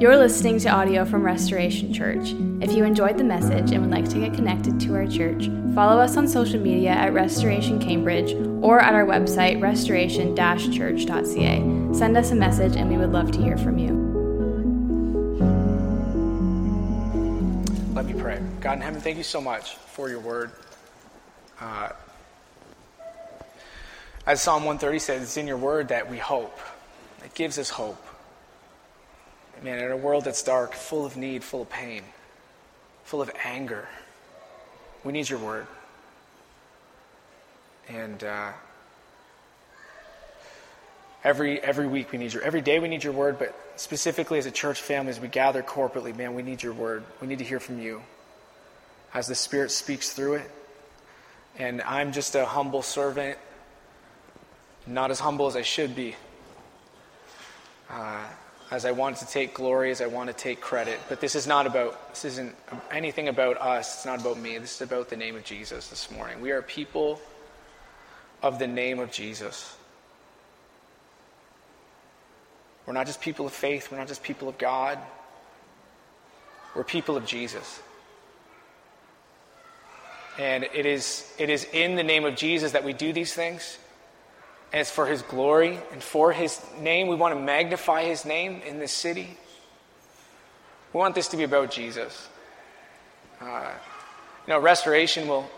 You're listening to audio from Restoration Church. If you enjoyed the message and would like to get connected to our church, follow us on social media at Restoration Cambridge or at our website, restoration church.ca. Send us a message and we would love to hear from you. Let me pray. God in heaven, thank you so much for your word. Uh, as Psalm 130 says, it's in your word that we hope. It gives us hope. Man, in a world that's dark, full of need, full of pain, full of anger, we need your word. And uh, every, every week we need your, every day we need your word, but specifically as a church family, as we gather corporately, man, we need your word. We need to hear from you as the Spirit speaks through it. And I'm just a humble servant, not as humble as I should be. Uh, as I want to take glory, as I want to take credit. But this is not about, this isn't anything about us. It's not about me. This is about the name of Jesus this morning. We are people of the name of Jesus. We're not just people of faith, we're not just people of God. We're people of Jesus. And it is, it is in the name of Jesus that we do these things and it's for His glory and for His name. We want to magnify His name in this city. We want this to be about Jesus. Uh, you know, restoration will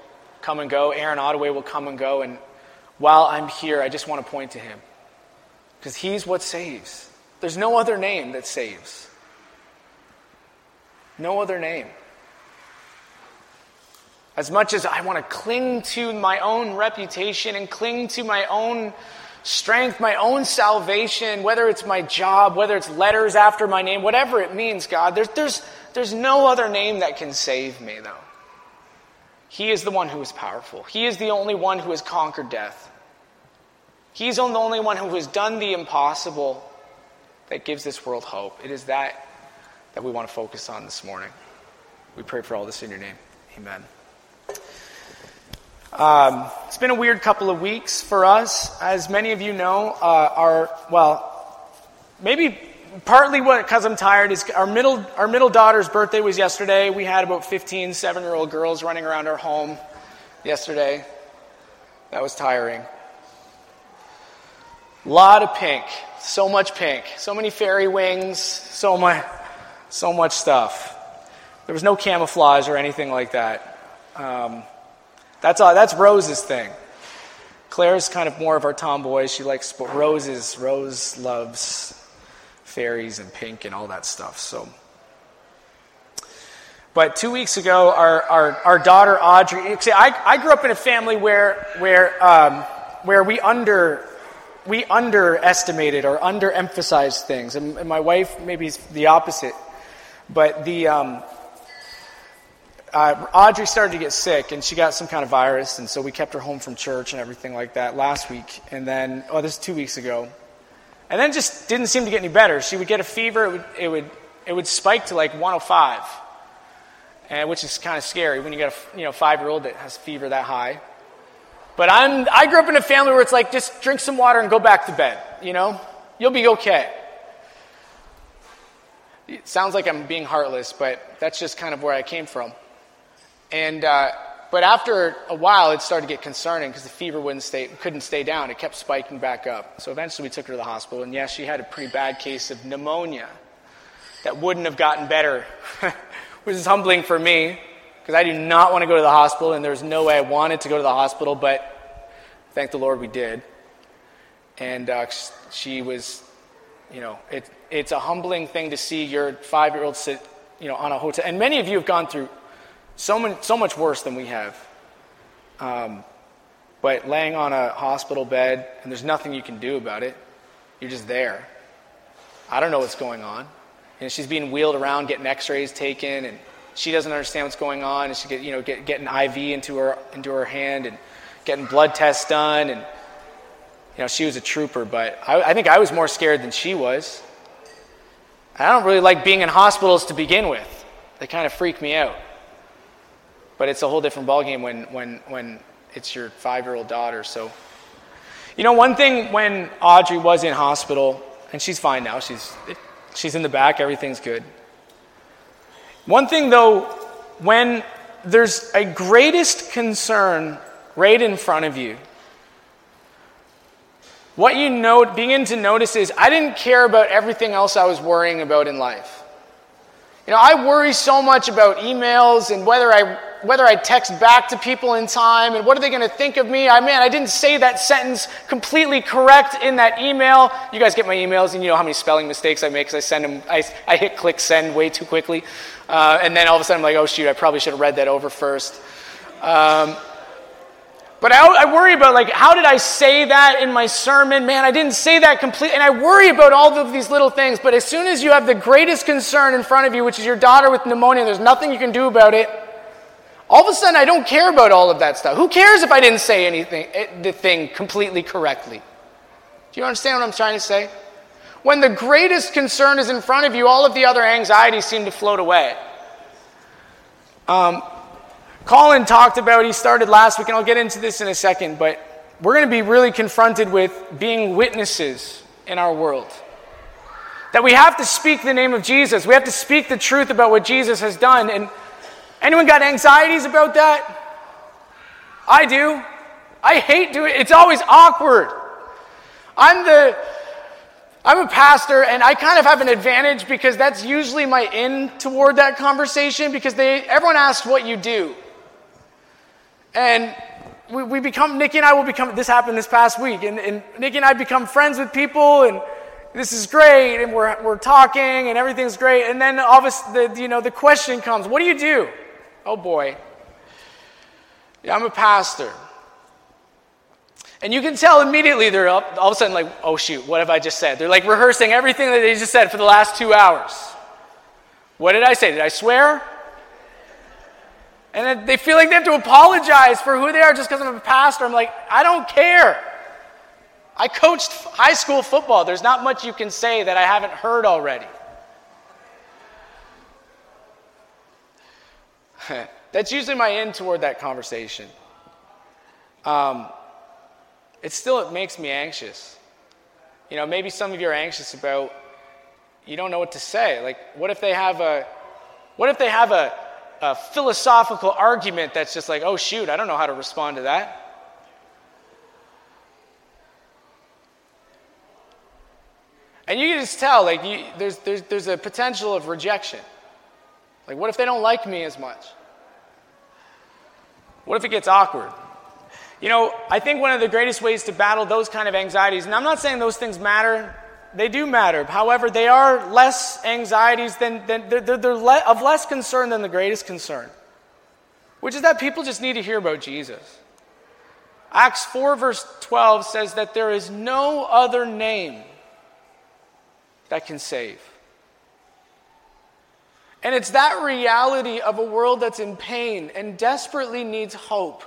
come and go. Aaron Ottaway will come and go. And while I'm here, I just want to point to Him because He's what saves. There's no other name that saves. No other name. As much as I want to cling to my own reputation and cling to my own strength, my own salvation, whether it's my job, whether it's letters after my name, whatever it means, God, there's, there's, there's no other name that can save me, though. He is the one who is powerful. He is the only one who has conquered death. He's the only one who has done the impossible that gives this world hope. It is that that we want to focus on this morning. We pray for all this in your name. Amen. Um, it's been a weird couple of weeks for us. As many of you know, uh, our, well, maybe partly because I'm tired is our middle, our middle daughter's birthday was yesterday. We had about 15 seven year old girls running around our home yesterday. That was tiring. A lot of pink. So much pink. So many fairy wings. So much, so much stuff. There was no camouflage or anything like that. Um, that's, all, that's Rose's thing. Claire's kind of more of our tomboy. She likes roses. Rose loves fairies and pink and all that stuff. So, but two weeks ago, our, our, our daughter Audrey. See, I, I grew up in a family where where um, where we under we underestimated or underemphasized things, and, and my wife maybe is the opposite. But the um, uh, Audrey started to get sick, and she got some kind of virus, and so we kept her home from church and everything like that last week. And then, oh, this is two weeks ago. And then just didn't seem to get any better. She would get a fever, it would, it would, it would spike to like 105, and, which is kind of scary when you got a you know, five year old that has fever that high. But I'm, I grew up in a family where it's like, just drink some water and go back to bed, you know? You'll be okay. It sounds like I'm being heartless, but that's just kind of where I came from. And, uh, but after a while, it started to get concerning because the fever wouldn't stay, couldn't stay down. It kept spiking back up. So eventually we took her to the hospital. And yes, she had a pretty bad case of pneumonia that wouldn't have gotten better, which is humbling for me because I do not want to go to the hospital. And there's no way I wanted to go to the hospital, but thank the Lord we did. And uh, she was, you know, it, it's a humbling thing to see your five year old sit, you know, on a hotel. And many of you have gone through so, many, so much worse than we have. Um, but laying on a hospital bed and there's nothing you can do about it, you're just there. I don't know what's going on. And she's being wheeled around, getting X-rays taken, and she doesn't understand what's going on. And she get, you know, get, getting IV into her into her hand and getting blood tests done. And you know, she was a trooper, but I, I think I was more scared than she was. I don't really like being in hospitals to begin with. They kind of freak me out. But it's a whole different ballgame when, when, when it's your five year old daughter. So, you know, one thing when Audrey was in hospital, and she's fine now, she's, She's in the back, everything's good. One thing though, when there's a greatest concern right in front of you, what you know, begin to notice is I didn't care about everything else I was worrying about in life. You know, I worry so much about emails and whether I whether I text back to people in time and what are they going to think of me. I man, I didn't say that sentence completely correct in that email. You guys get my emails and you know how many spelling mistakes I make because I send them. I, I hit click send way too quickly, uh, and then all of a sudden I'm like, oh shoot, I probably should have read that over first. Um, but I, I, worry about, like, how did I say that in my sermon? Man, I didn't say that completely. And I worry about all of these little things. But as soon as you have the greatest concern in front of you, which is your daughter with pneumonia, there's nothing you can do about it. All of a sudden, I don't care about all of that stuff. Who cares if I didn't say anything, eh, the thing completely correctly? Do you understand what I'm trying to say? When the greatest concern is in front of you, all of the other anxieties seem to float away. Um, Colin talked about, he started last week, and I'll get into this in a second, but we're going to be really confronted with being witnesses in our world. That we have to speak the name of Jesus. We have to speak the truth about what Jesus has done. And anyone got anxieties about that? I do. I hate doing it. It's always awkward. I'm the I'm a pastor and I kind of have an advantage because that's usually my in toward that conversation because they everyone asks what you do. And we, we become, Nikki and I will become, this happened this past week, and, and Nikki and I become friends with people, and this is great, and we're, we're talking, and everything's great. And then obviously, the, you know, the question comes, what do you do? Oh boy. Yeah, I'm a pastor. And you can tell immediately they're up, all of a sudden like, oh shoot, what have I just said? They're like rehearsing everything that they just said for the last two hours. What did I say? Did I swear? And they feel like they have to apologize for who they are just because I'm a pastor. I'm like, I don't care. I coached high school football. There's not much you can say that I haven't heard already. That's usually my end toward that conversation. Um, it still it makes me anxious. You know, maybe some of you are anxious about you don't know what to say. Like, what if they have a what if they have a a philosophical argument that's just like, oh, shoot, I don't know how to respond to that. And you can just tell, like, you, there's, there's, there's a potential of rejection. Like, what if they don't like me as much? What if it gets awkward? You know, I think one of the greatest ways to battle those kind of anxieties, and I'm not saying those things matter they do matter. However, they are less anxieties than, than they're, they're, they're le- of less concern than the greatest concern, which is that people just need to hear about Jesus. Acts 4, verse 12 says that there is no other name that can save. And it's that reality of a world that's in pain and desperately needs hope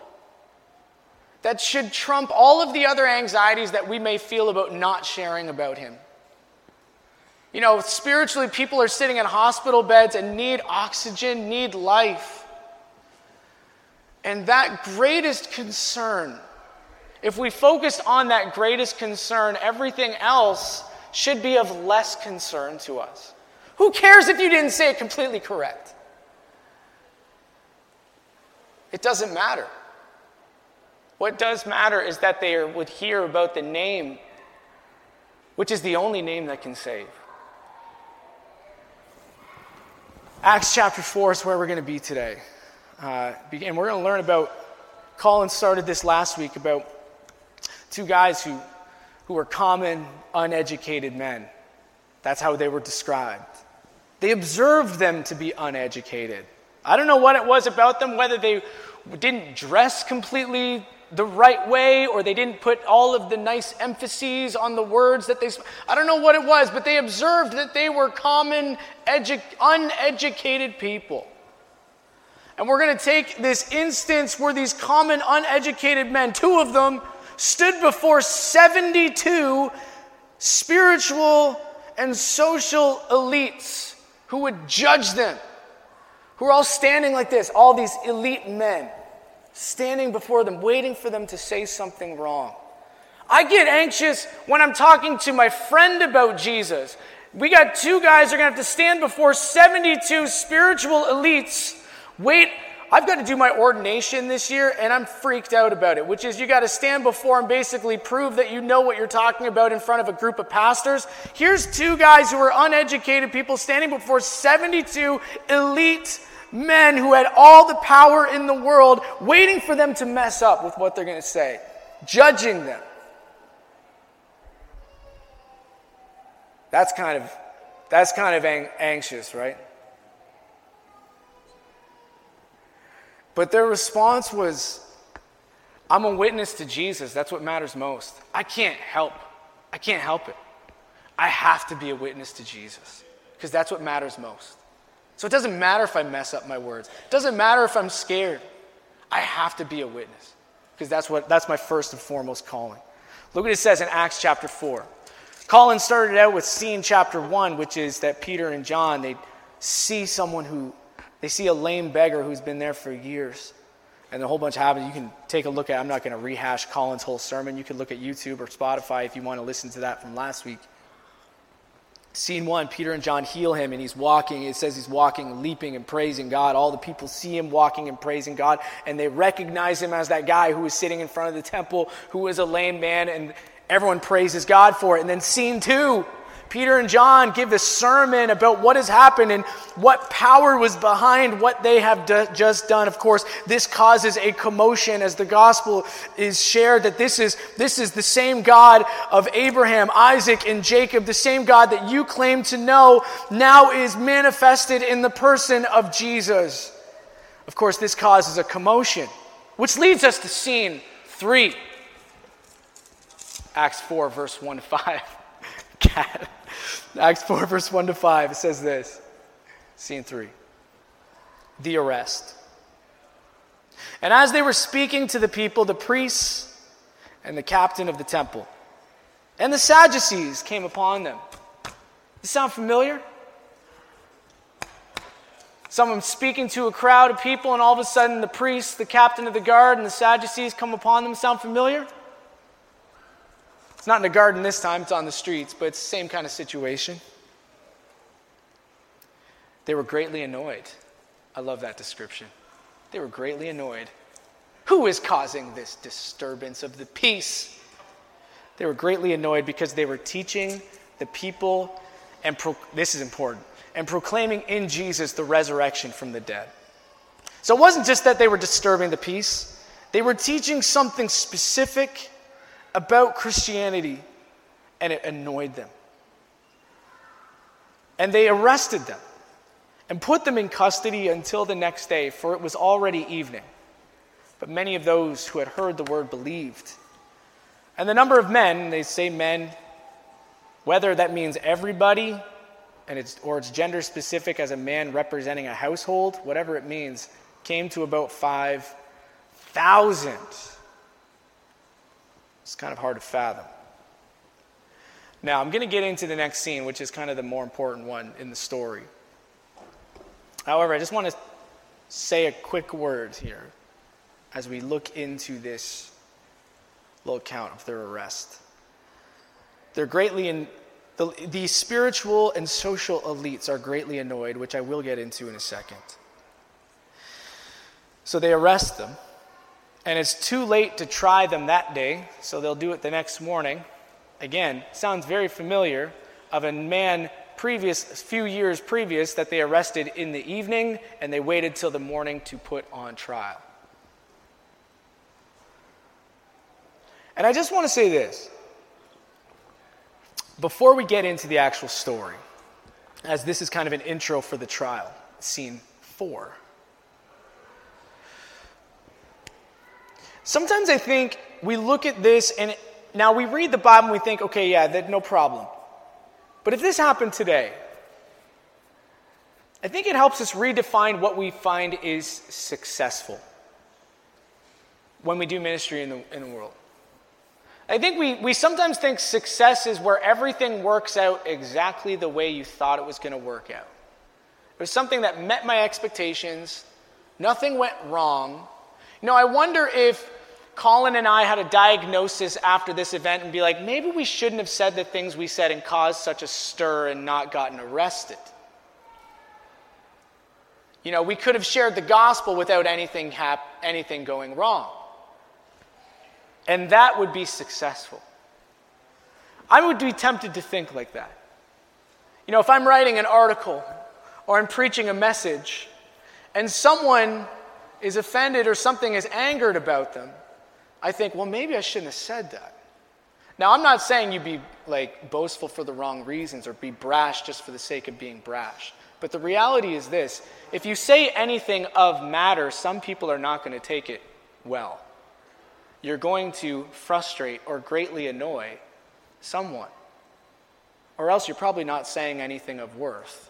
that should trump all of the other anxieties that we may feel about not sharing about Him. You know, spiritually, people are sitting in hospital beds and need oxygen, need life. And that greatest concern, if we focused on that greatest concern, everything else should be of less concern to us. Who cares if you didn't say it completely correct? It doesn't matter. What does matter is that they would hear about the name, which is the only name that can save. Acts chapter 4 is where we're going to be today. Uh, and we're going to learn about, Colin started this last week, about two guys who, who were common, uneducated men. That's how they were described. They observed them to be uneducated. I don't know what it was about them, whether they didn't dress completely the right way or they didn't put all of the nice emphases on the words that they I don't know what it was, but they observed that they were common edu- uneducated people. And we're going to take this instance where these common uneducated men, two of them stood before 72 spiritual and social elites who would judge them. Who are all standing like this, all these elite men standing before them, waiting for them to say something wrong. I get anxious when I'm talking to my friend about Jesus. We got two guys that are going to have to stand before 72 spiritual elites. Wait, I've got to do my ordination this year, and I'm freaked out about it, which is you got to stand before and basically prove that you know what you're talking about in front of a group of pastors. Here's two guys who are uneducated people standing before 72 elite men who had all the power in the world, waiting for them to mess up with what they're going to say, judging them. That's kind of, that's kind of ang- anxious, right? But their response was, I'm a witness to Jesus. That's what matters most. I can't help. I can't help it. I have to be a witness to Jesus because that's what matters most. So it doesn't matter if I mess up my words. It doesn't matter if I'm scared. I have to be a witness because that's what that's my first and foremost calling. Look what it says in Acts chapter 4. Colin started out with seeing chapter 1, which is that Peter and John, they see someone who, they see a lame beggar who's been there for years. And a whole bunch happens. You can take a look at I'm not going to rehash Colin's whole sermon. You can look at YouTube or Spotify if you want to listen to that from last week. Scene one, Peter and John heal him, and he's walking. It says he's walking, leaping, and praising God. All the people see him walking and praising God, and they recognize him as that guy who was sitting in front of the temple, who was a lame man, and Everyone praises God for it. And then, scene two, Peter and John give a sermon about what has happened and what power was behind what they have do- just done. Of course, this causes a commotion as the gospel is shared that this is, this is the same God of Abraham, Isaac, and Jacob, the same God that you claim to know, now is manifested in the person of Jesus. Of course, this causes a commotion, which leads us to scene three. Acts 4, verse 1 to 5. Acts 4, verse 1 to 5, it says this. Scene 3. The arrest. And as they were speaking to the people, the priests and the captain of the temple and the Sadducees came upon them. Does sound familiar? Someone speaking to a crowd of people, and all of a sudden the priests, the captain of the guard, and the Sadducees come upon them. Sound familiar? It's not in a garden this time, it's on the streets, but it's the same kind of situation. They were greatly annoyed. I love that description. They were greatly annoyed. Who is causing this disturbance of the peace? They were greatly annoyed because they were teaching the people, and pro- this is important, and proclaiming in Jesus the resurrection from the dead. So it wasn't just that they were disturbing the peace, they were teaching something specific about Christianity, and it annoyed them. And they arrested them and put them in custody until the next day, for it was already evening. But many of those who had heard the word believed. And the number of men, they say men, whether that means everybody and it's, or it's gender specific as a man representing a household, whatever it means, came to about 5,000. It's kind of hard to fathom. Now, I'm going to get into the next scene, which is kind of the more important one in the story. However, I just want to say a quick word here as we look into this little account of their arrest. They're greatly in the, the spiritual and social elites are greatly annoyed, which I will get into in a second. So they arrest them and it's too late to try them that day, so they'll do it the next morning. Again, sounds very familiar of a man previous few years previous that they arrested in the evening and they waited till the morning to put on trial. And I just want to say this before we get into the actual story, as this is kind of an intro for the trial, scene 4. Sometimes I think we look at this and now we read the Bible and we think, okay, yeah, that, no problem. But if this happened today, I think it helps us redefine what we find is successful when we do ministry in the, in the world. I think we, we sometimes think success is where everything works out exactly the way you thought it was going to work out. It was something that met my expectations, nothing went wrong. You know, I wonder if Colin and I had a diagnosis after this event and be like, maybe we shouldn't have said the things we said and caused such a stir and not gotten arrested. You know, we could have shared the gospel without anything, hap- anything going wrong. And that would be successful. I would be tempted to think like that. You know, if I'm writing an article or I'm preaching a message and someone is offended or something is angered about them, I think, well, maybe I shouldn't have said that. Now, I'm not saying you be like boastful for the wrong reasons or be brash just for the sake of being brash. But the reality is this if you say anything of matter, some people are not going to take it well. You're going to frustrate or greatly annoy someone. Or else you're probably not saying anything of worth.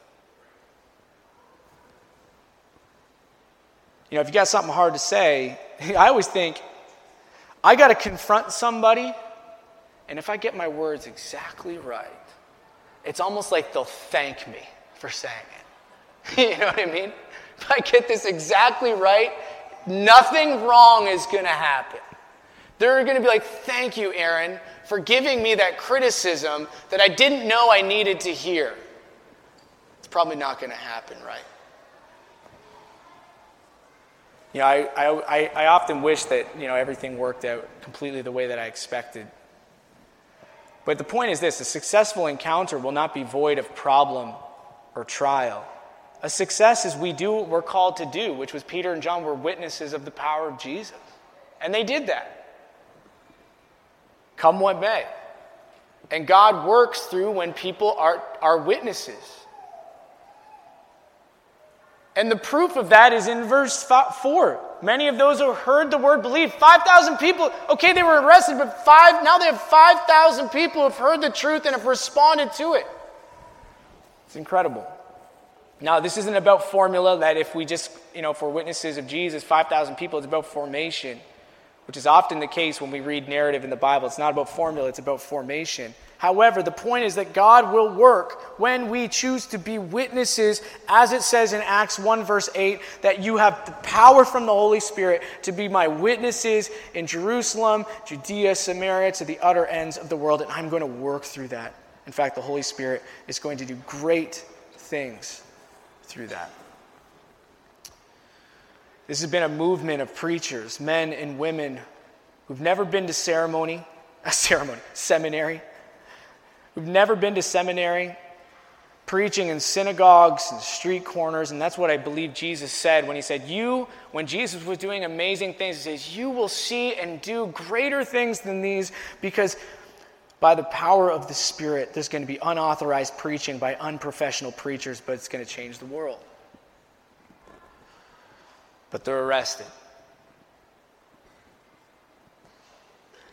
You know, if you got something hard to say, I always think I got to confront somebody, and if I get my words exactly right, it's almost like they'll thank me for saying it. you know what I mean? If I get this exactly right, nothing wrong is going to happen. They're going to be like, Thank you, Aaron, for giving me that criticism that I didn't know I needed to hear. It's probably not going to happen, right? You know, I, I, I often wish that, you know, everything worked out completely the way that I expected. But the point is this a successful encounter will not be void of problem or trial. A success is we do what we're called to do, which was Peter and John were witnesses of the power of Jesus. And they did that. Come what may. And God works through when people are, are witnesses. And the proof of that is in verse 4. Many of those who heard the word believed. 5,000 people, okay, they were arrested, but five, now they have 5,000 people who have heard the truth and have responded to it. It's incredible. Now, this isn't about formula that if we just, you know, for witnesses of Jesus, 5,000 people, it's about formation, which is often the case when we read narrative in the Bible. It's not about formula, it's about formation. However, the point is that God will work when we choose to be witnesses, as it says in Acts 1, verse 8, that you have the power from the Holy Spirit to be my witnesses in Jerusalem, Judea, Samaria, to the utter ends of the world. And I'm going to work through that. In fact, the Holy Spirit is going to do great things through that. This has been a movement of preachers, men and women who've never been to ceremony, a ceremony, seminary who've never been to seminary, preaching in synagogues and street corners. And that's what I believe Jesus said when he said, You, when Jesus was doing amazing things, he says, You will see and do greater things than these because by the power of the Spirit, there's going to be unauthorized preaching by unprofessional preachers, but it's going to change the world. But they're arrested.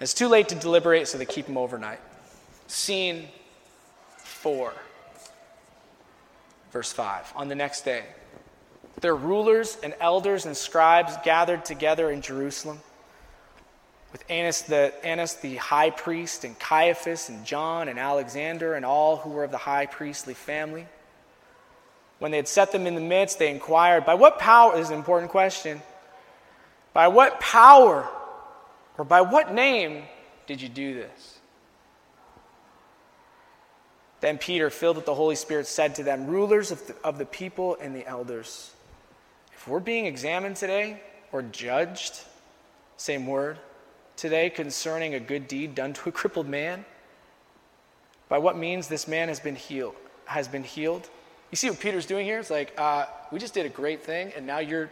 It's too late to deliberate, so they keep them overnight. Scene 4, verse 5. On the next day, their rulers and elders and scribes gathered together in Jerusalem with Annas the, Annas the high priest, and Caiaphas, and John, and Alexander, and all who were of the high priestly family. When they had set them in the midst, they inquired, By what power? This is an important question. By what power or by what name did you do this? Then Peter, filled with the Holy Spirit, said to them, Rulers of the, of the people and the elders, if we're being examined today or judged, same word, today concerning a good deed done to a crippled man, by what means this man has been healed, has been healed. You see what Peter's doing here? It's like, uh, we just did a great thing, and now you're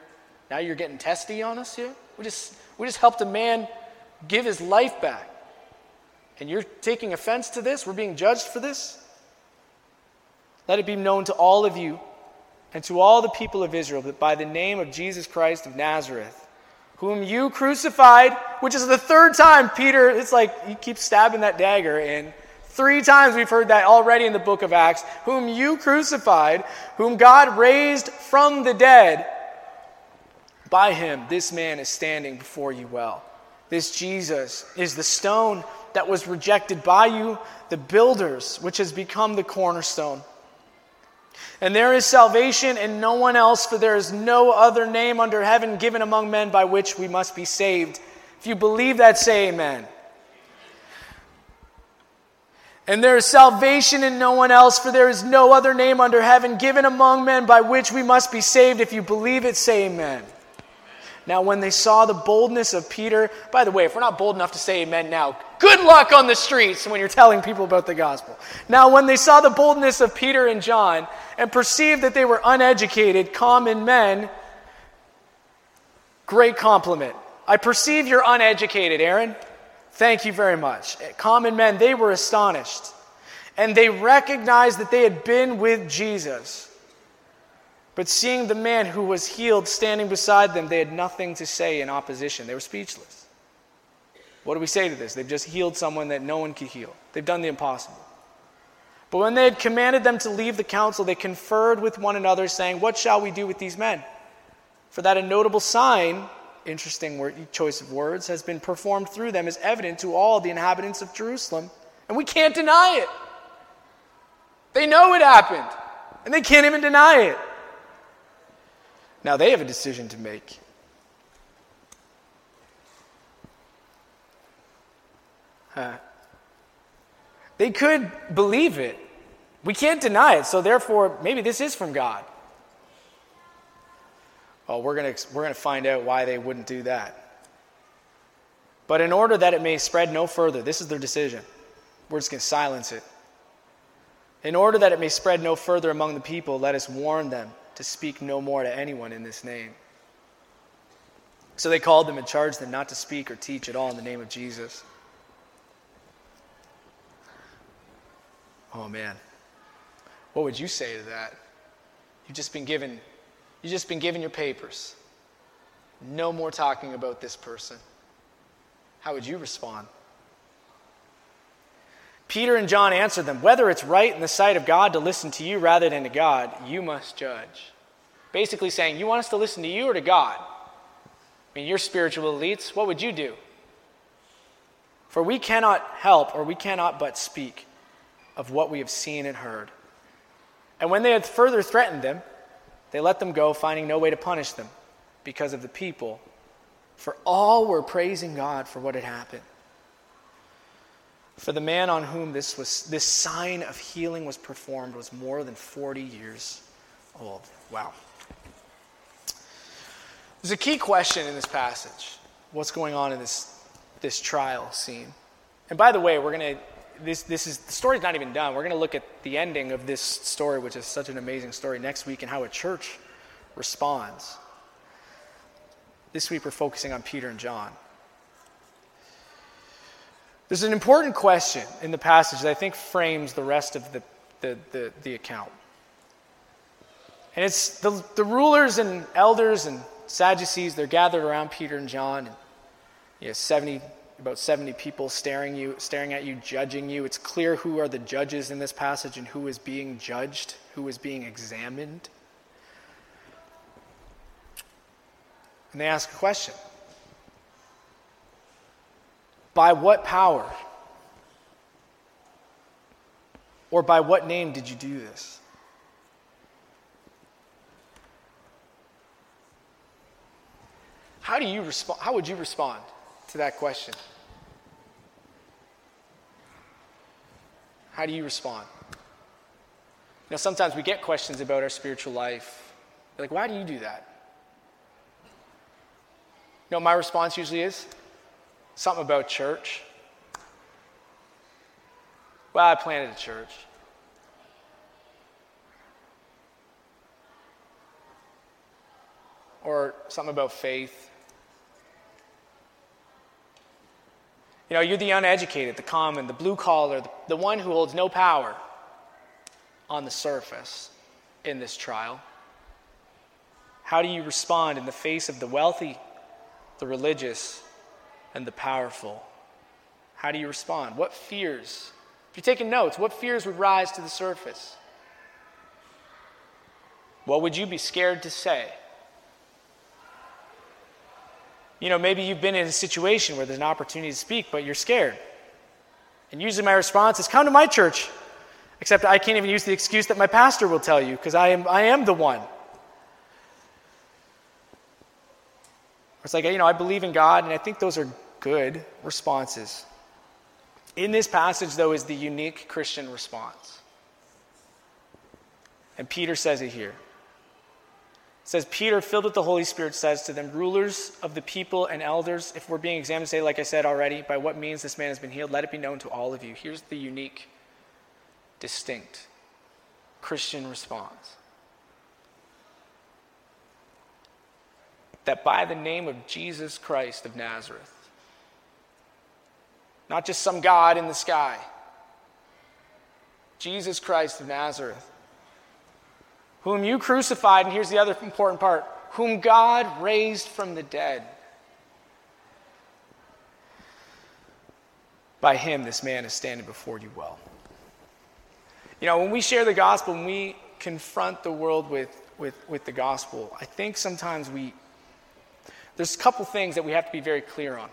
now you're getting testy on us here. We just we just helped a man give his life back. And you're taking offense to this? We're being judged for this? Let it be known to all of you and to all the people of Israel that by the name of Jesus Christ of Nazareth, whom you crucified, which is the third time Peter, it's like he keeps stabbing that dagger in. Three times we've heard that already in the book of Acts. Whom you crucified, whom God raised from the dead. By him, this man is standing before you well. This Jesus is the stone that was rejected by you, the builders, which has become the cornerstone. And there is salvation in no one else, for there is no other name under heaven given among men by which we must be saved. If you believe that, say amen. And there is salvation in no one else, for there is no other name under heaven given among men by which we must be saved. If you believe it, say amen. Now, when they saw the boldness of Peter, by the way, if we're not bold enough to say amen now, good luck on the streets when you're telling people about the gospel. Now, when they saw the boldness of Peter and John and perceived that they were uneducated, common men, great compliment. I perceive you're uneducated, Aaron. Thank you very much. Common men, they were astonished. And they recognized that they had been with Jesus. But seeing the man who was healed standing beside them, they had nothing to say in opposition. They were speechless. What do we say to this? They've just healed someone that no one could heal. They've done the impossible. But when they had commanded them to leave the council, they conferred with one another, saying, What shall we do with these men? For that a notable sign, interesting word, choice of words, has been performed through them is evident to all the inhabitants of Jerusalem, and we can't deny it. They know it happened, and they can't even deny it. Now they have a decision to make. Huh. They could believe it. We can't deny it, so therefore, maybe this is from God. Well, we're going we're going to find out why they wouldn't do that. But in order that it may spread no further, this is their decision. We're just going to silence it. In order that it may spread no further among the people, let us warn them to speak no more to anyone in this name. So they called them and charged them not to speak or teach at all in the name of Jesus. Oh man. What would you say to that? You've just been given you've just been given your papers. No more talking about this person. How would you respond? Peter and John answered them, Whether it's right in the sight of God to listen to you rather than to God, you must judge. Basically saying, You want us to listen to you or to God? I mean, you're spiritual elites. What would you do? For we cannot help or we cannot but speak of what we have seen and heard. And when they had further threatened them, they let them go, finding no way to punish them because of the people. For all were praising God for what had happened. For the man on whom this, was, this sign of healing was performed was more than 40 years old. Wow. There's a key question in this passage. What's going on in this, this trial scene? And by the way, we're going to, this, this is, the story's not even done. We're going to look at the ending of this story, which is such an amazing story, next week and how a church responds. This week we're focusing on Peter and John. There's an important question in the passage that I think frames the rest of the, the, the, the account. And it's the, the rulers and elders and Sadducees, they're gathered around Peter and John. And you know, 70, about 70 people staring, you, staring at you, judging you. It's clear who are the judges in this passage and who is being judged, who is being examined. And they ask a question by what power? Or by what name did you do this? How do you respond? How would you respond to that question? How do you respond? You know, sometimes we get questions about our spiritual life. like, why do you do that? You know, my response usually is something about church. Well, I planted a church. Or something about faith. You know, you're the uneducated, the common, the blue collar, the, the one who holds no power on the surface in this trial. How do you respond in the face of the wealthy, the religious, and the powerful. How do you respond? What fears? If you're taking notes, what fears would rise to the surface? What would you be scared to say? You know, maybe you've been in a situation where there's an opportunity to speak, but you're scared. And usually my response is come to my church. Except I can't even use the excuse that my pastor will tell you because I am, I am the one. It's like, you know, I believe in God, and I think those are good responses. In this passage, though, is the unique Christian response. And Peter says it here. Says, Peter, filled with the Holy Spirit, says to them, Rulers of the people and elders, if we're being examined, today, like I said already, by what means this man has been healed, let it be known to all of you. Here's the unique, distinct Christian response that by the name of Jesus Christ of Nazareth, not just some God in the sky, Jesus Christ of Nazareth, whom you crucified, and here's the other important part, whom God raised from the dead. By him, this man is standing before you well. You know, when we share the gospel, when we confront the world with, with, with the gospel, I think sometimes we, there's a couple things that we have to be very clear on.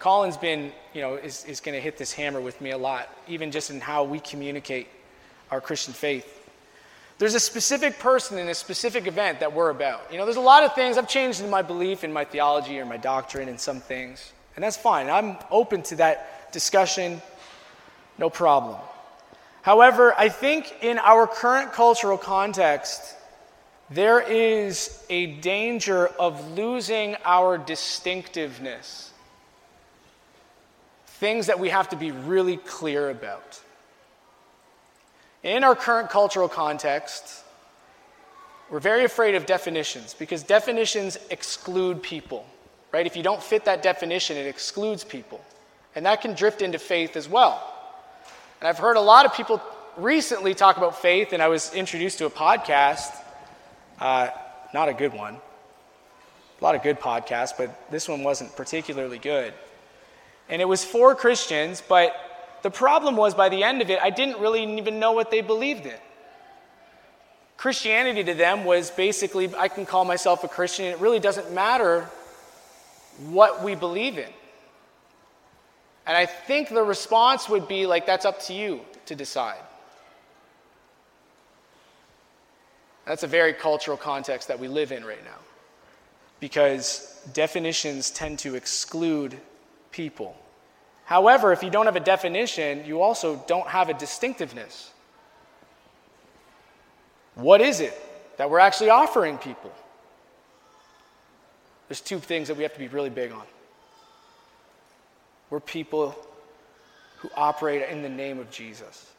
Colin's been, you know, is, is going to hit this hammer with me a lot, even just in how we communicate our Christian faith. There's a specific person in a specific event that we're about. You know, there's a lot of things. I've changed in my belief, in my theology, or my doctrine, in some things. And that's fine. I'm open to that discussion, no problem. However, I think in our current cultural context, there is a danger of losing our distinctiveness. Things that we have to be really clear about. In our current cultural context, we're very afraid of definitions because definitions exclude people, right? If you don't fit that definition, it excludes people. And that can drift into faith as well. And I've heard a lot of people recently talk about faith, and I was introduced to a podcast, uh, not a good one. A lot of good podcasts, but this one wasn't particularly good. And it was for Christians, but the problem was by the end of it, I didn't really even know what they believed in. Christianity to them was basically, I can call myself a Christian, it really doesn't matter what we believe in. And I think the response would be like, that's up to you to decide. That's a very cultural context that we live in right now. Because definitions tend to exclude people. However, if you don't have a definition, you also don't have a distinctiveness. What is it that we're actually offering people? There's two things that we have to be really big on. We're people who operate in the name of Jesus.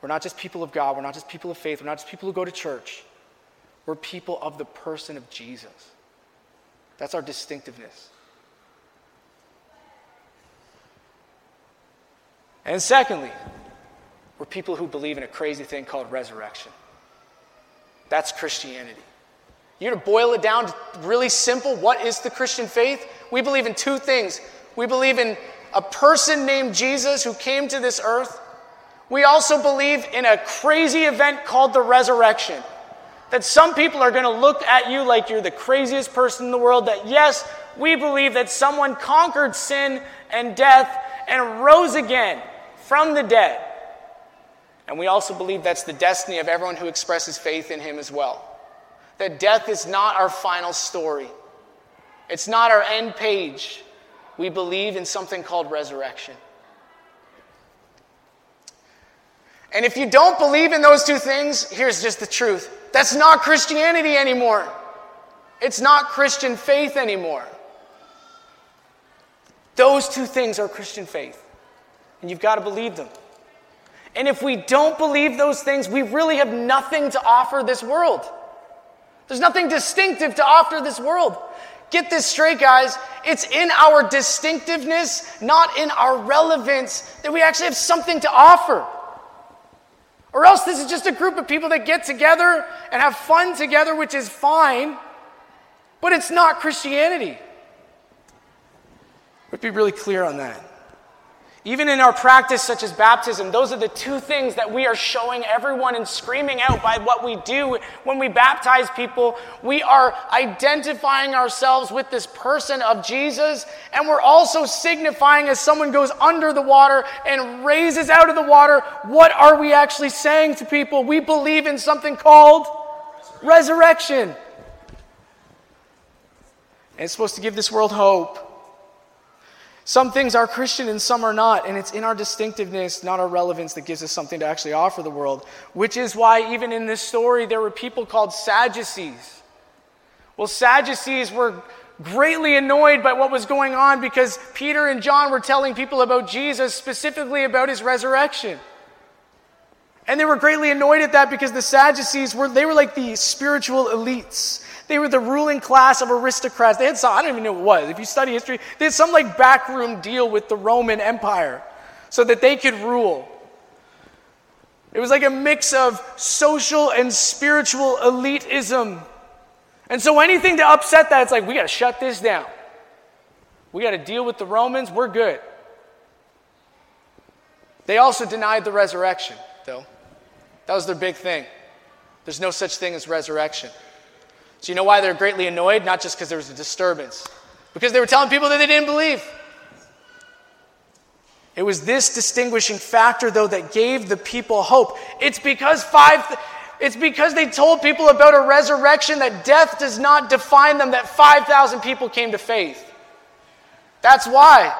We're not just people of God, we're not just people of faith, we're not just people who go to church. We're people of the person of Jesus. That's our distinctiveness. And secondly, we're people who believe in a crazy thing called resurrection. That's Christianity. You're to boil it down to really simple. What is the Christian faith? We believe in two things. We believe in a person named Jesus who came to this earth. We also believe in a crazy event called the resurrection. That some people are going to look at you like you're the craziest person in the world. That yes, we believe that someone conquered sin and death and rose again from the dead. And we also believe that's the destiny of everyone who expresses faith in him as well. That death is not our final story, it's not our end page. We believe in something called resurrection. And if you don't believe in those two things, here's just the truth that's not Christianity anymore. It's not Christian faith anymore. Those two things are Christian faith. And you've got to believe them. And if we don't believe those things, we really have nothing to offer this world. There's nothing distinctive to offer this world. Get this straight, guys. It's in our distinctiveness, not in our relevance, that we actually have something to offer. Or else this is just a group of people that get together and have fun together, which is fine, but it's not Christianity. Let's be really clear on that. Even in our practice, such as baptism, those are the two things that we are showing everyone and screaming out by what we do when we baptize people. We are identifying ourselves with this person of Jesus, and we're also signifying as someone goes under the water and raises out of the water, what are we actually saying to people? We believe in something called resurrection. And it's supposed to give this world hope. Some things are Christian and some are not, and it's in our distinctiveness, not our relevance, that gives us something to actually offer the world. Which is why, even in this story, there were people called Sadducees. Well, Sadducees were greatly annoyed by what was going on because Peter and John were telling people about Jesus, specifically about his resurrection. And they were greatly annoyed at that because the Sadducees were they were like the spiritual elites. They were the ruling class of aristocrats. They had some, I don't even know what it was. If you study history, they had some like backroom deal with the Roman Empire so that they could rule. It was like a mix of social and spiritual elitism. And so anything to upset that, it's like, we got to shut this down. We got to deal with the Romans. We're good. They also denied the resurrection, though. That was their big thing. There's no such thing as resurrection. So, you know why they're greatly annoyed? Not just because there was a disturbance, because they were telling people that they didn't believe. It was this distinguishing factor, though, that gave the people hope. It's because five. It's because they told people about a resurrection that death does not define them, that 5,000 people came to faith. That's why.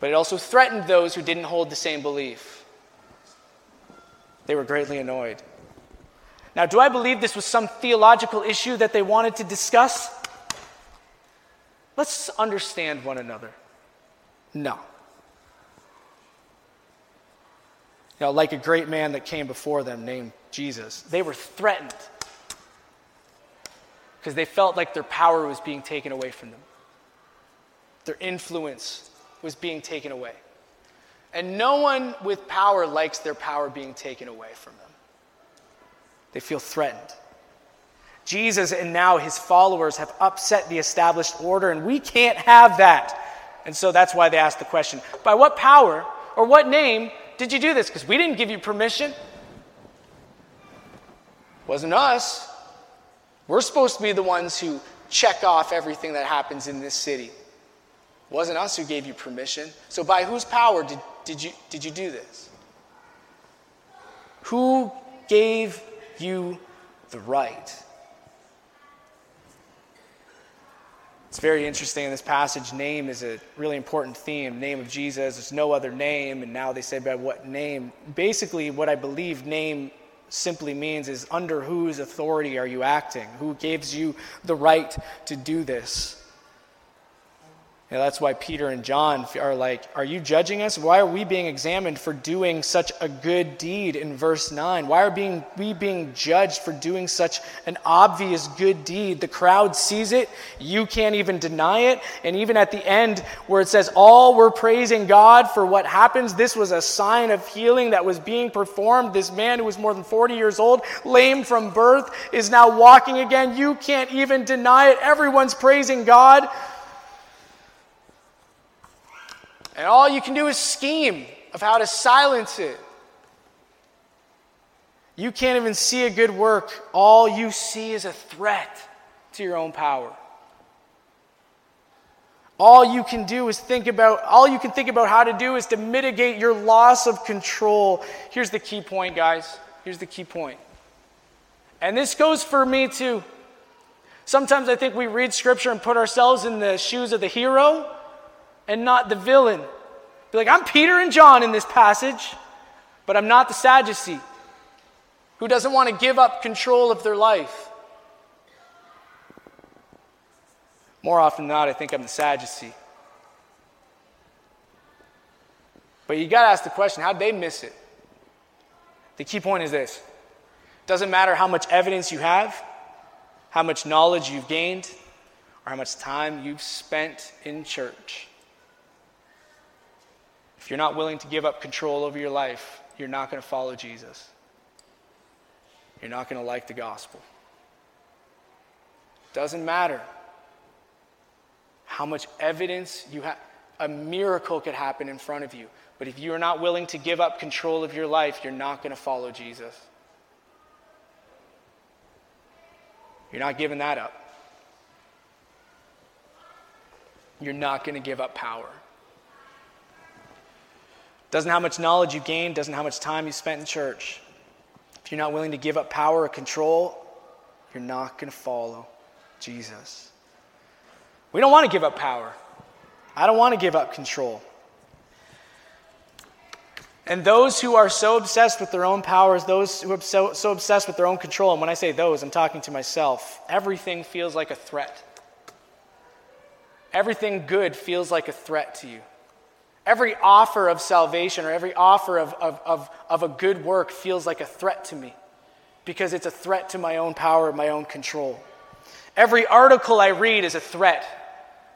But it also threatened those who didn't hold the same belief. They were greatly annoyed. Now, do I believe this was some theological issue that they wanted to discuss? Let's understand one another. No. Know, like a great man that came before them named Jesus, they were threatened because they felt like their power was being taken away from them. Their influence was being taken away. And no one with power likes their power being taken away from them. They feel threatened. Jesus and now his followers have upset the established order, and we can't have that. And so that's why they ask the question by what power or what name did you do this? Because we didn't give you permission. Wasn't us. We're supposed to be the ones who check off everything that happens in this city. Wasn't us who gave you permission. So, by whose power did, did, you, did you do this? Who gave you the right. It's very interesting in this passage. Name is a really important theme. Name of Jesus. There's no other name. And now they say, by what name? Basically, what I believe name simply means is under whose authority are you acting? Who gives you the right to do this? That's why Peter and John are like, Are you judging us? Why are we being examined for doing such a good deed in verse 9? Why are being, we being judged for doing such an obvious good deed? The crowd sees it, you can't even deny it. And even at the end, where it says, All were praising God for what happens, this was a sign of healing that was being performed. This man who was more than 40 years old, lame from birth, is now walking again. You can't even deny it. Everyone's praising God. And all you can do is scheme of how to silence it. You can't even see a good work. All you see is a threat to your own power. All you can do is think about, all you can think about how to do is to mitigate your loss of control. Here's the key point, guys. Here's the key point. And this goes for me too. Sometimes I think we read scripture and put ourselves in the shoes of the hero and not the villain. Be like, I'm Peter and John in this passage, but I'm not the Sadducee who doesn't want to give up control of their life. More often than not, I think I'm the Sadducee. But you got to ask the question how'd they miss it? The key point is this doesn't matter how much evidence you have, how much knowledge you've gained, or how much time you've spent in church. You're not willing to give up control over your life, you're not going to follow Jesus. You're not going to like the gospel. Doesn't matter how much evidence you have. A miracle could happen in front of you. But if you're not willing to give up control of your life, you're not going to follow Jesus. You're not giving that up. You're not going to give up power. Doesn't how much knowledge you gain, doesn't how much time you've spent in church. If you're not willing to give up power or control, you're not going to follow Jesus. We don't want to give up power. I don't want to give up control. And those who are so obsessed with their own powers, those who are so, so obsessed with their own control, and when I say those, I'm talking to myself, everything feels like a threat. Everything good feels like a threat to you. Every offer of salvation or every offer of, of, of, of a good work feels like a threat to me because it's a threat to my own power, my own control. Every article I read is a threat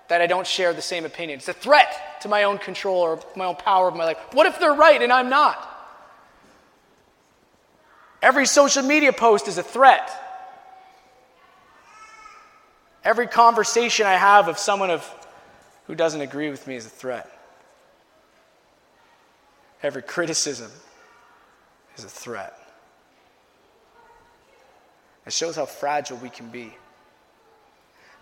that I don't share the same opinion. It's a threat to my own control or my own power of my life. What if they're right and I'm not? Every social media post is a threat. Every conversation I have of someone of, who doesn't agree with me is a threat. Every criticism is a threat. It shows how fragile we can be.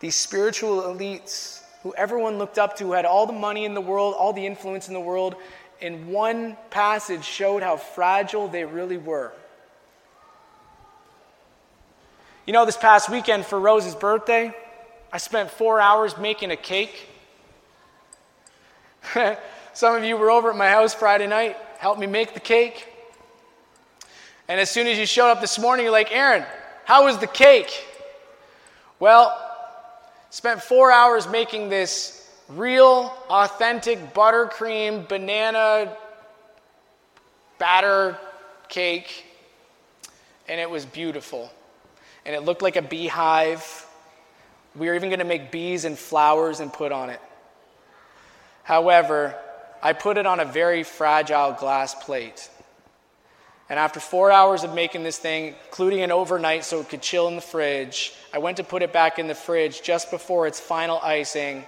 These spiritual elites who everyone looked up to, who had all the money in the world, all the influence in the world, in one passage showed how fragile they really were. You know, this past weekend for Rose's birthday, I spent four hours making a cake. Some of you were over at my house Friday night, helped me make the cake. And as soon as you showed up this morning, you're like, Aaron, how was the cake? Well, spent four hours making this real, authentic buttercream banana batter cake, and it was beautiful. And it looked like a beehive. We were even going to make bees and flowers and put on it. However, I put it on a very fragile glass plate. And after four hours of making this thing, including an overnight so it could chill in the fridge, I went to put it back in the fridge just before its final icing,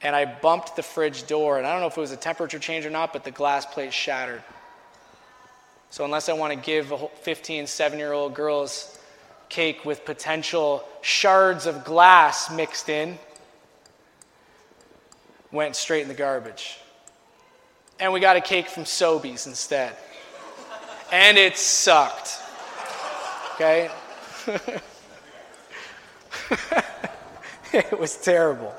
and I bumped the fridge door. And I don't know if it was a temperature change or not, but the glass plate shattered. So, unless I want to give a 15, 7 year old girl's cake with potential shards of glass mixed in, went straight in the garbage and we got a cake from Sobeys instead. And it sucked. Okay? it was terrible.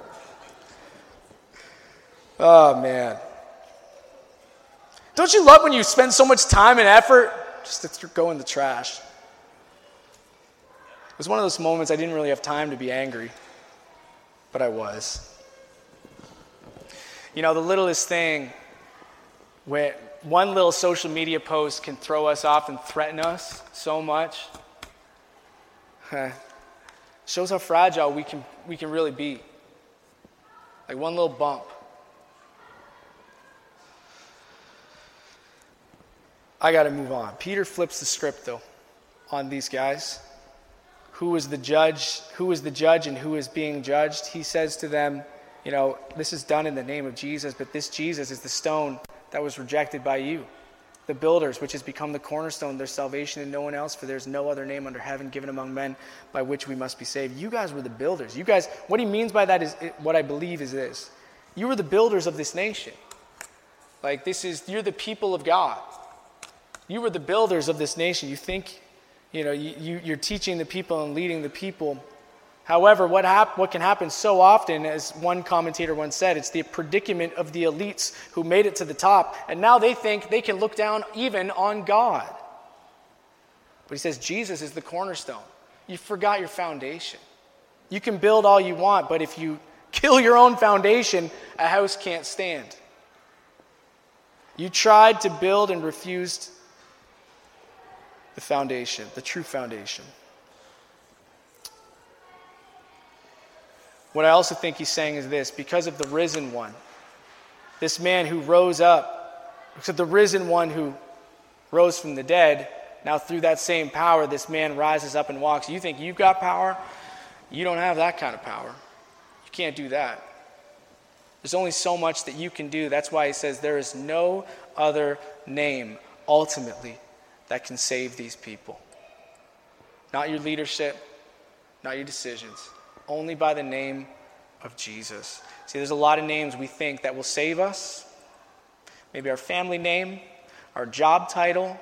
Oh, man. Don't you love when you spend so much time and effort just to go in the trash? It was one of those moments I didn't really have time to be angry, but I was. You know, the littlest thing where one little social media post can throw us off and threaten us so much. Shows how fragile we can, we can really be. Like one little bump. I got to move on. Peter flips the script, though, on these guys. Who is the judge? Who is the judge and who is being judged? He says to them, You know, this is done in the name of Jesus, but this Jesus is the stone that was rejected by you. The builders, which has become the cornerstone, their salvation and no one else, for there's no other name under heaven given among men by which we must be saved. You guys were the builders. You guys, what he means by that is what I believe is this. You were the builders of this nation. Like, this is, you're the people of God. You were the builders of this nation. You think, you know, you, you, you're teaching the people and leading the people However, what, hap- what can happen so often, as one commentator once said, it's the predicament of the elites who made it to the top, and now they think they can look down even on God. But he says Jesus is the cornerstone. You forgot your foundation. You can build all you want, but if you kill your own foundation, a house can't stand. You tried to build and refused the foundation, the true foundation. What I also think he's saying is this because of the risen one, this man who rose up, because of the risen one who rose from the dead, now through that same power, this man rises up and walks. You think you've got power? You don't have that kind of power. You can't do that. There's only so much that you can do. That's why he says there is no other name, ultimately, that can save these people. Not your leadership, not your decisions only by the name of Jesus. See, there's a lot of names we think that will save us. Maybe our family name, our job title.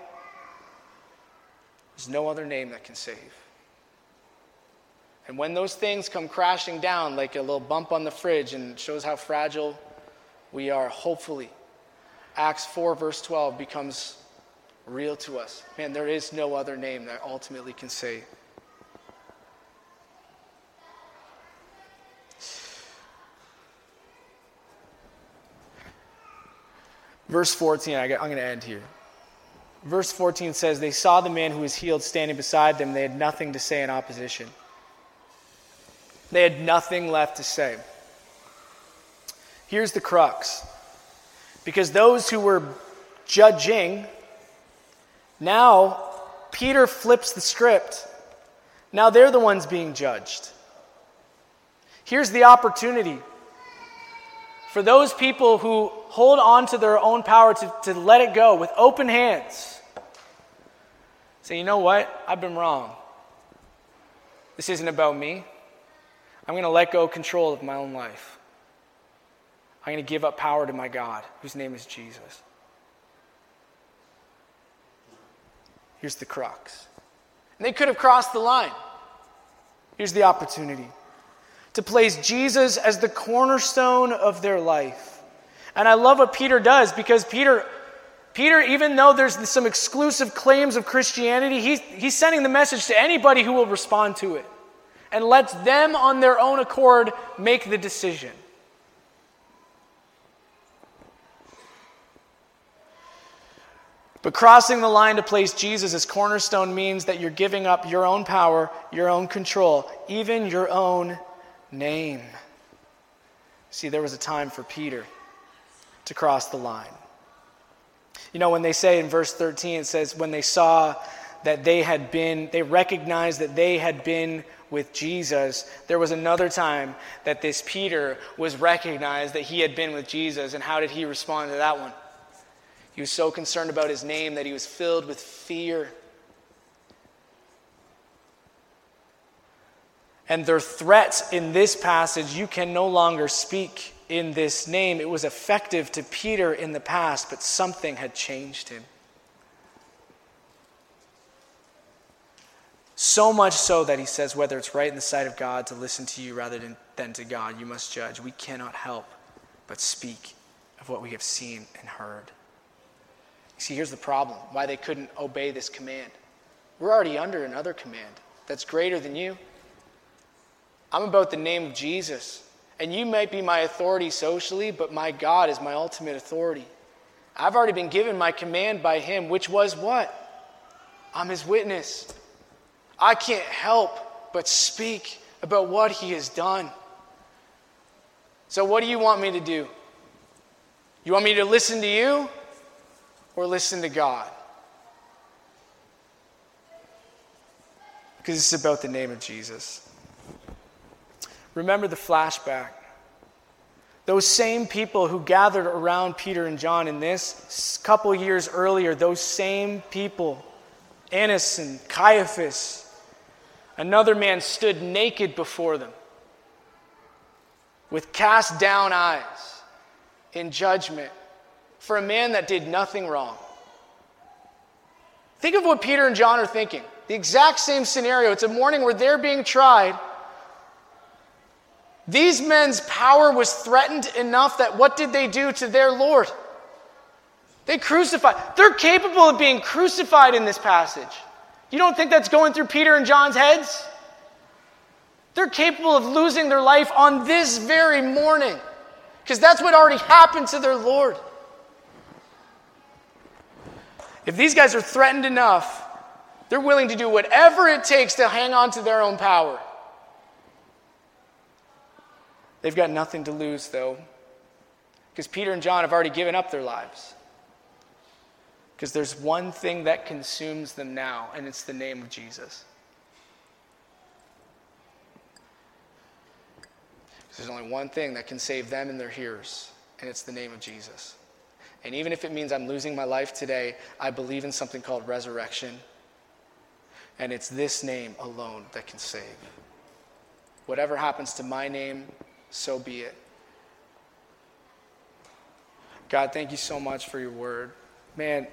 There's no other name that can save. And when those things come crashing down like a little bump on the fridge and shows how fragile we are, hopefully, Acts 4, verse 12 becomes real to us. Man, there is no other name that ultimately can save. Verse 14, I am going to end here. Verse 14 says, They saw the man who was healed standing beside them. They had nothing to say in opposition. They had nothing left to say. Here's the crux. Because those who were judging, now Peter flips the script. Now they're the ones being judged. Here's the opportunity for those people who hold on to their own power to, to let it go with open hands. Say, you know what? I've been wrong. This isn't about me. I'm going to let go control of my own life. I'm going to give up power to my God, whose name is Jesus. Here's the crux. And they could have crossed the line. Here's the opportunity to place Jesus as the cornerstone of their life. And I love what Peter does because Peter, Peter, even though there's some exclusive claims of Christianity, he's, he's sending the message to anybody who will respond to it and lets them on their own accord make the decision. But crossing the line to place Jesus as cornerstone means that you're giving up your own power, your own control, even your own name. See, there was a time for Peter to cross the line. You know, when they say in verse 13, it says, when they saw that they had been, they recognized that they had been with Jesus, there was another time that this Peter was recognized that he had been with Jesus. And how did he respond to that one? He was so concerned about his name that he was filled with fear. And their threats in this passage, you can no longer speak in this name. It was effective to Peter in the past, but something had changed him. So much so that he says, whether it's right in the sight of God to listen to you rather than, than to God, you must judge. We cannot help but speak of what we have seen and heard. See, here's the problem why they couldn't obey this command. We're already under another command that's greater than you. I'm about the name of Jesus. And you might be my authority socially, but my God is my ultimate authority. I've already been given my command by Him, which was what? I'm His witness. I can't help but speak about what he has done. So, what do you want me to do? You want me to listen to you or listen to God? Because it's about the name of Jesus. Remember the flashback. Those same people who gathered around Peter and John in this couple years earlier, those same people, Annas and Caiaphas, Another man stood naked before them with cast down eyes in judgment for a man that did nothing wrong. Think of what Peter and John are thinking. The exact same scenario. It's a morning where they're being tried. These men's power was threatened enough that what did they do to their Lord? They crucified. They're capable of being crucified in this passage. You don't think that's going through Peter and John's heads? They're capable of losing their life on this very morning because that's what already happened to their Lord. If these guys are threatened enough, they're willing to do whatever it takes to hang on to their own power. They've got nothing to lose, though, because Peter and John have already given up their lives. Because there's one thing that consumes them now, and it's the name of Jesus. There's only one thing that can save them and their hearers, and it's the name of Jesus. And even if it means I'm losing my life today, I believe in something called resurrection. And it's this name alone that can save. Whatever happens to my name, so be it. God, thank you so much for your word. Man,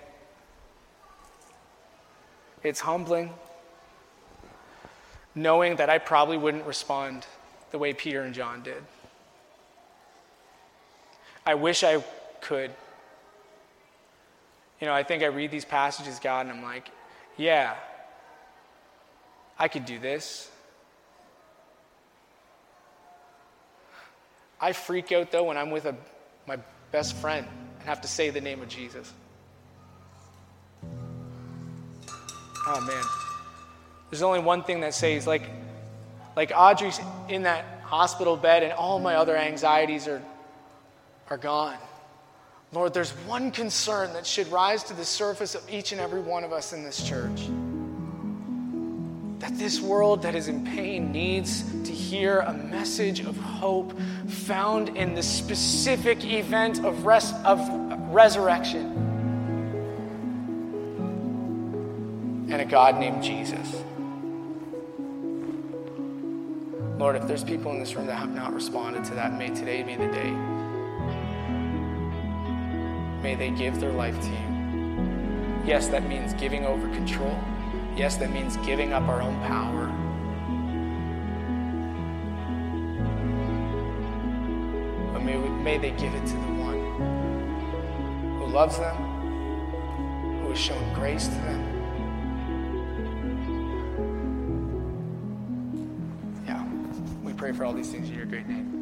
it's humbling. knowing that I probably wouldn't respond the way Peter and John did. I wish I could. You know, I think I read these passages, God, and I'm like, yeah, I could do this. I freak out though when I'm with a, my best friend and have to say the name of Jesus. Oh man. There's only one thing that says, like, like Audrey's in that hospital bed and all my other anxieties are, are gone. Lord, there's one concern that should rise to the surface of each and every one of us in this church. This world that is in pain needs to hear a message of hope found in the specific event of, res- of resurrection and a God named Jesus. Lord, if there's people in this room that have not responded to that, may today be the day. May they give their life to you. Yes, that means giving over control. Yes, that means giving up our own power. But may, we, may they give it to the one who loves them, who has shown grace to them. Yeah, we pray for all these things in your great name.